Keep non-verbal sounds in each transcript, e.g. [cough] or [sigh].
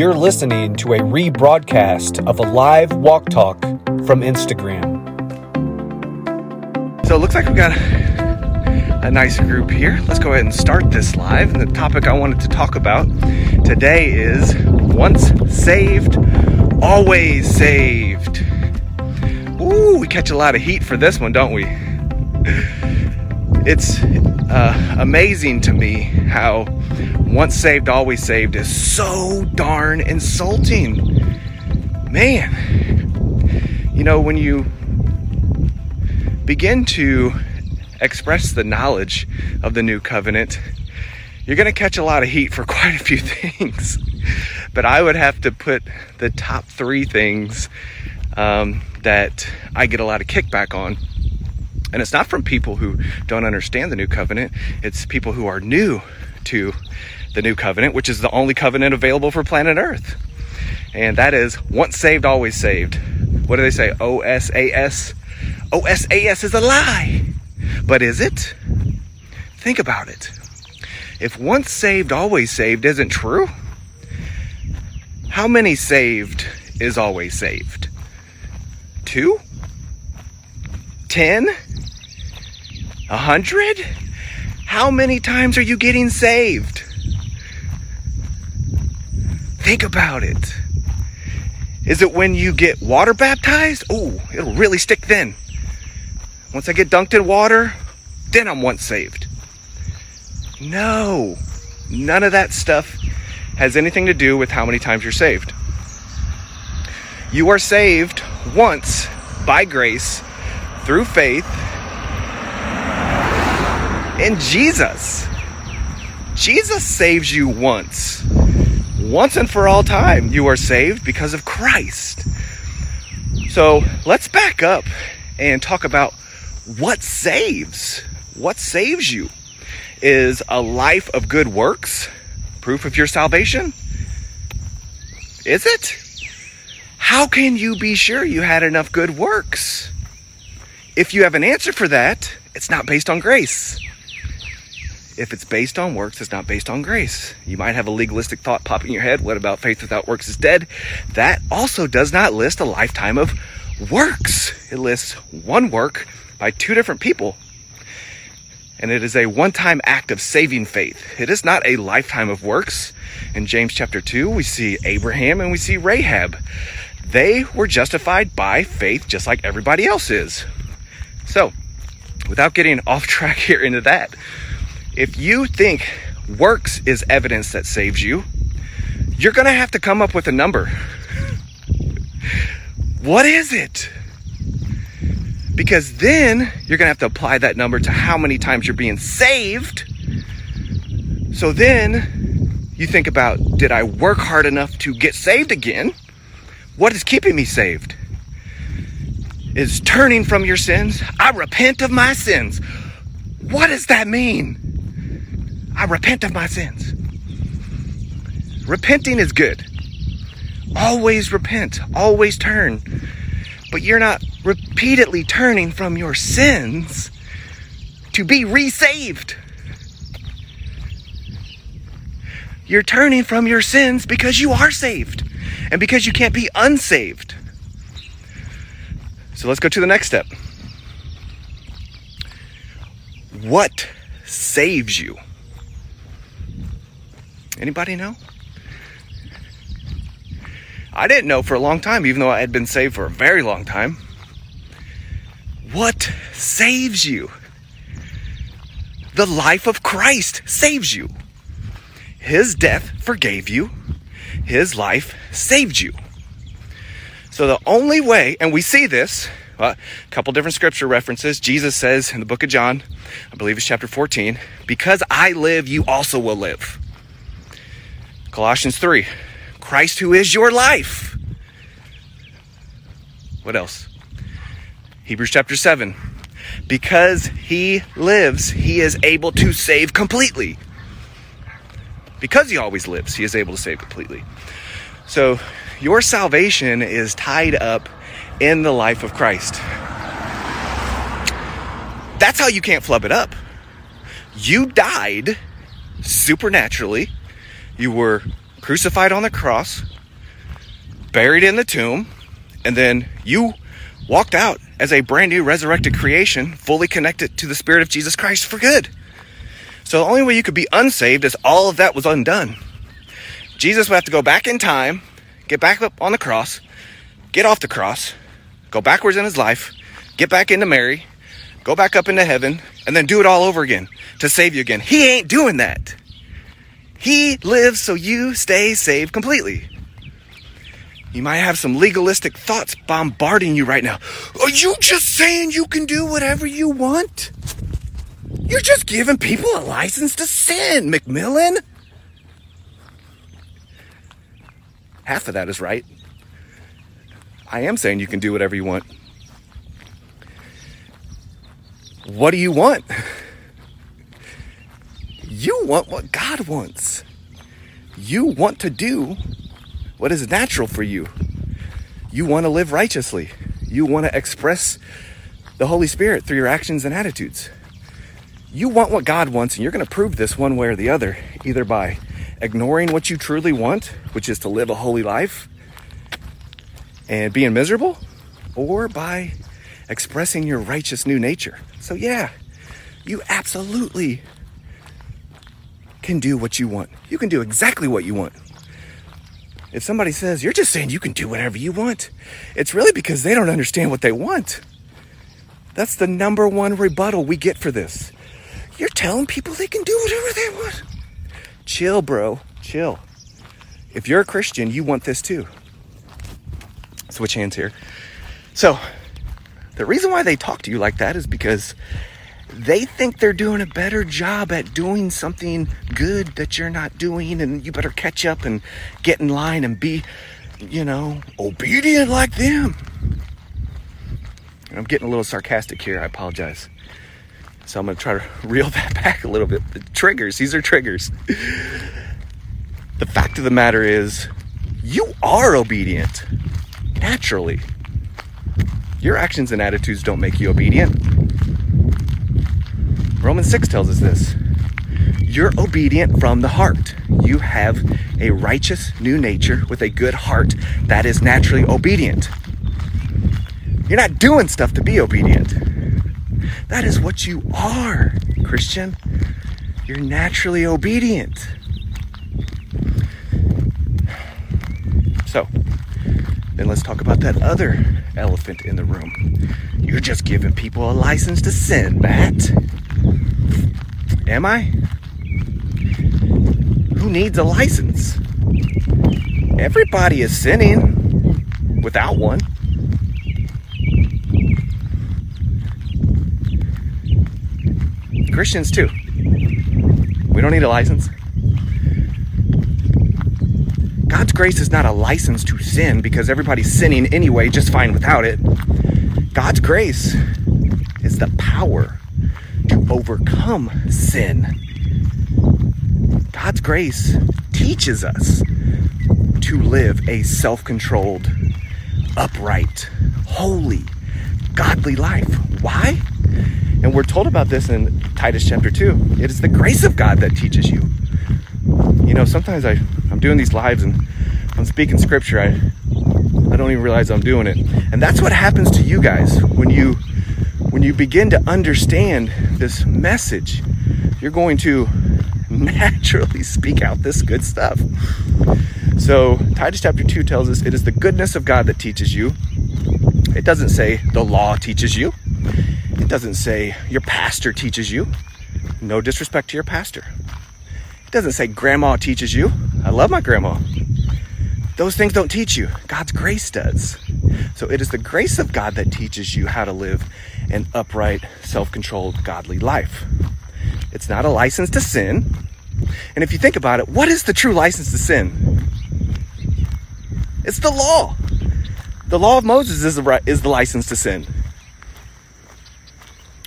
You're listening to a rebroadcast of a live walk talk from Instagram. So it looks like we've got a nice group here. Let's go ahead and start this live. And the topic I wanted to talk about today is once saved, always saved. Ooh, we catch a lot of heat for this one, don't we? It's uh, amazing to me how once saved, always saved is so darn insulting. Man, you know, when you begin to express the knowledge of the new covenant, you're going to catch a lot of heat for [laughs] quite a few things. but I would have to put the top three things um, that I get a lot of kickback on. And it's not from people who don't understand the new covenant, it's people who are new to the new covenant, which is the only covenant available for planet Earth. And that is once saved, always saved. What do they say? OSAS? OSAS is a lie. But is it? Think about it. If once saved, always saved isn't true, how many saved is always saved? Two? Ten? A hundred? How many times are you getting saved? Think about it. Is it when you get water baptized? Oh, it'll really stick then. Once I get dunked in water, then I'm once saved. No, none of that stuff has anything to do with how many times you're saved. You are saved once by grace through faith in Jesus. Jesus saves you once. Once and for all time, you are saved because of Christ. So let's back up and talk about what saves. What saves you? Is a life of good works proof of your salvation? Is it? How can you be sure you had enough good works? If you have an answer for that, it's not based on grace. If it's based on works, it's not based on grace. You might have a legalistic thought pop in your head. What about faith without works is dead? That also does not list a lifetime of works. It lists one work by two different people. And it is a one time act of saving faith. It is not a lifetime of works. In James chapter 2, we see Abraham and we see Rahab. They were justified by faith just like everybody else is. So, without getting [laughs] off track here into that, if you think works is evidence that saves you, you're going to have to come up with a number. what is it? Because then you're going to have to apply that number to how many times you're being saved. So then you think about did I work hard enough to get saved again? What is keeping me saved? Is turning from your sins. I repent of my sins. What does that mean? I repent of my sins. Repenting is good. Always repent, always turn. But you're not repeatedly turning from your sins to be resaved. You're turning from your sins because you are saved and because you can't be unsaved. So let's go to the next step. What saves you? Anybody know? I didn't know for a long time, even though I had been saved for a very long time. What saves you? The life of Christ saves you. His death forgave you, His life saved you. So, the only way, and we see this, a couple different scripture references. Jesus says in the book of John, I believe it's chapter 14, because I live, you also will live. Colossians 3, Christ who is your life. What else? Hebrews chapter 7, because he lives, he is able to save completely. Because he always lives, he is able to save completely. So your salvation is tied up in the life of Christ. That's how you can't flub it up. You died supernaturally. You were crucified on the cross, buried in the tomb, and then you walked out as a brand new resurrected creation, fully connected to the Spirit of Jesus Christ for good. So the only way you could be unsaved is all of that was undone. Jesus would have to go back in time, get back up on the cross, get off the cross, go backwards in his life, get back into Mary, go back up into heaven, and then do it all over again to save you again. He ain't doing that. He lives so you stay saved completely. You might have some legalistic thoughts bombarding you right now. Are you just saying you can do whatever you want? You're just giving people a license to sin, McMillen. Half of that is right. I am saying you can do whatever you want. What do you want? You want what God wants. You want to do what is natural for you. You want to live righteously. You want to express the Holy Spirit through your actions and attitudes. You want what God wants, and you're going to prove this one way or the other, either by ignoring what you truly want, which is to live a holy life and being miserable, or by expressing your righteous new nature. So, yeah, you absolutely can do what you want. You can do exactly what you want. If somebody says, You're just saying you can do whatever you want, it's really because they don't understand what they want. That's the number one rebuttal we get for this. You're telling people they can do whatever they want. Chill, bro. Chill. If you're a Christian, you want this too. Switch hands here. So, the reason why they talk to you like that is because they think they're doing a better job at doing something good that you're not doing, and you better catch up and get in line and be, you know, obedient like them. I'm getting a little sarcastic here. I apologize. So I'm going to try to [laughs] reel that back a little bit. The triggers, these are triggers. The fact of the matter is, you are obedient naturally. Your actions and attitudes don't make you obedient. Romans 6 tells us this. You're obedient from the heart. You have a righteous new nature with a good heart that is naturally obedient. You're not doing stuff to be obedient. That is what you are, Christian. You're naturally obedient. So, then let's talk about that other elephant in the room. You're just giving people a license to sin, Matt. Am I? Who needs a license? Everybody is sinning without one. Christians too. We don't need a license. God's grace is not a license to sin because everybody's sinning anyway, just fine without it. God's grace is the power overcome sin. God's grace teaches us to live a self controlled, upright, holy, godly life. Why? And we're told about this in Titus chapter 2. It is the grace of God that teaches you. You know, sometimes I, I'm doing these lives and I'm speaking scripture. I, I don't even realize I'm doing it. And that's what happens to you guys when you when you begin to understand this message. You're going to [laughs] naturally speak out this good stuff. So, Titus chapter 2 tells us it is the goodness of God that teaches you. It doesn't say the law teaches you. It doesn't say your pastor teaches you. No disrespect to your pastor. It doesn't say grandma teaches you. I love my grandma. Those things don't teach you. God's grace does. So it is the grace of God that teaches you how to live an upright, self controlled, godly life. It's not a license to sin. And if you think about it, what is the true license to sin? It's the law. The law of Moses is the, is the license to sin.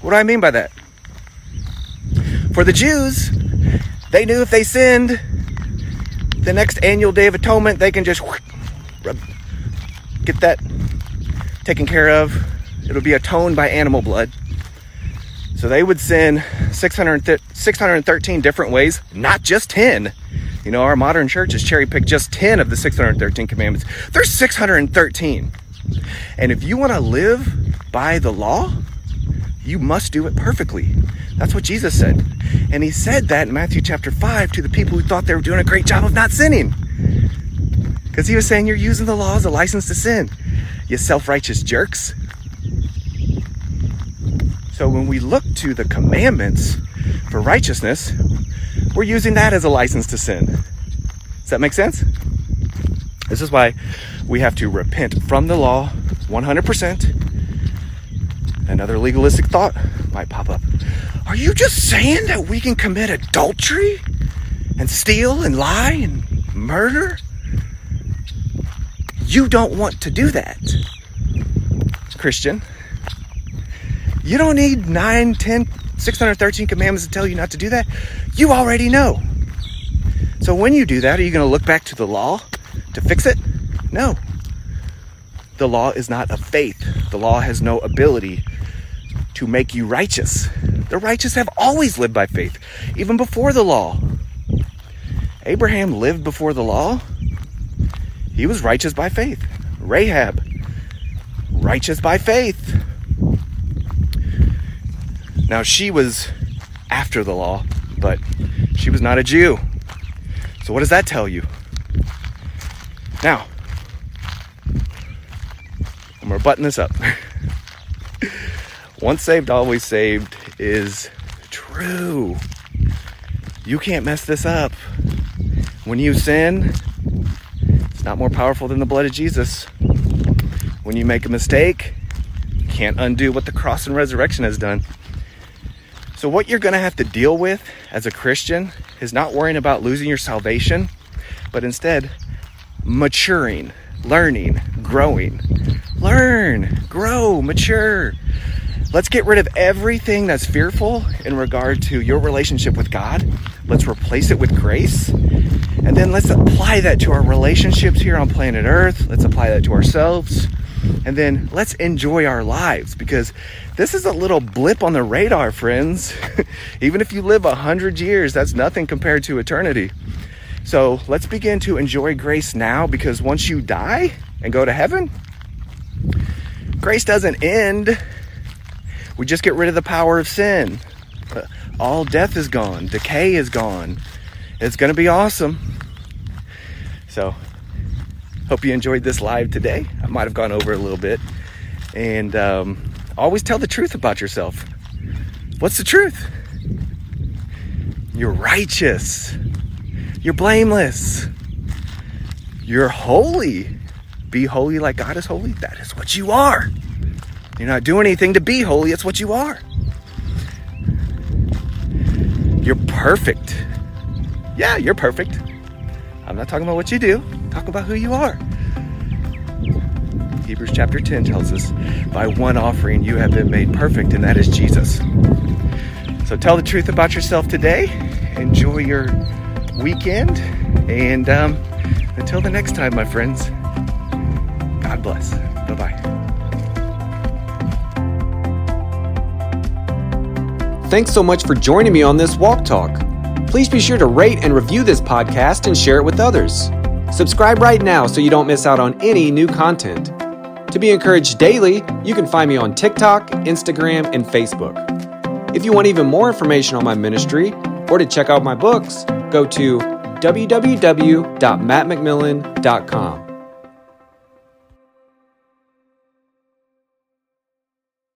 What do I mean by that? For the Jews, they knew if they sinned, the next annual Day of Atonement, they can just get that taken care of. It'll be atoned by animal blood. So they would sin 600, 613 different ways, not just 10. You know, our modern church has cherry picked just 10 of the 613 commandments. There's 613. And if you want to live by the law, you must do it perfectly. That's what Jesus said. And he said that in Matthew chapter 5 to the people who thought they were doing a great job of not sinning. Because he was saying, You're using the law as a license to sin, you self righteous jerks. So when we look to the commandments for righteousness, we're using that as a license to sin. Does that make sense? This is why we have to repent from the law 100%. Another legalistic thought might pop up. Are you just saying that we can commit adultery and steal and lie and murder? You don't want to do that, Christian. You don't need 9, 10, 613 commandments to tell you not to do that. You already know. So when you do that, are you going to look back to the law to fix it? No. The law is not of faith. The law has no ability to make you righteous. The righteous have always lived by faith, even before the law. Abraham lived before the law. He was righteous by faith. Rahab, righteous by faith. Now, she was after the law, but she was not a Jew. So, what does that tell you? Now, I'm going to button this up. [laughs] Once saved, always saved is true. You can't mess this up. When you sin, it's not more powerful than the blood of Jesus. When you make a mistake, you can't undo what the cross and resurrection has done. So, what you're going to have to deal with as a Christian is not worrying about losing your salvation, but instead maturing, learning, growing. Learn, grow, mature. Let's get rid of everything that's fearful in regard to your relationship with God. Let's replace it with grace. And then let's apply that to our relationships here on planet Earth. Let's apply that to ourselves. And then let's enjoy our lives because this is a little blip on the radar, friends. [laughs] Even if you live a hundred years, that's nothing compared to eternity. So let's begin to enjoy grace now because once you die and go to heaven, grace doesn't end. We just get rid of the power of sin. Uh, all death is gone, decay is gone. It's going to be awesome. So Hope you enjoyed this live today. I might have gone over a little bit. And um, always tell the truth about yourself. What's the truth? You're righteous. You're blameless. You're holy. Be holy like God is holy. That is what you are. You're not doing anything to be holy, it's what you are. You're perfect. Yeah, you're perfect. I'm not talking about what you do. Talk about who you are. Hebrews chapter 10 tells us, by one offering you have been made perfect, and that is Jesus. So tell the truth about yourself today. Enjoy your weekend. And um, until the next time, my friends, God bless. Bye bye. Thanks so much for joining me on this walk talk. Please be sure to rate and review this podcast and share it with others. Subscribe right now so you don't miss out on any new content. To be encouraged daily, you can find me on TikTok, Instagram, and Facebook. If you want even more information on my ministry or to check out my books, go to www.mattmcmillen.com.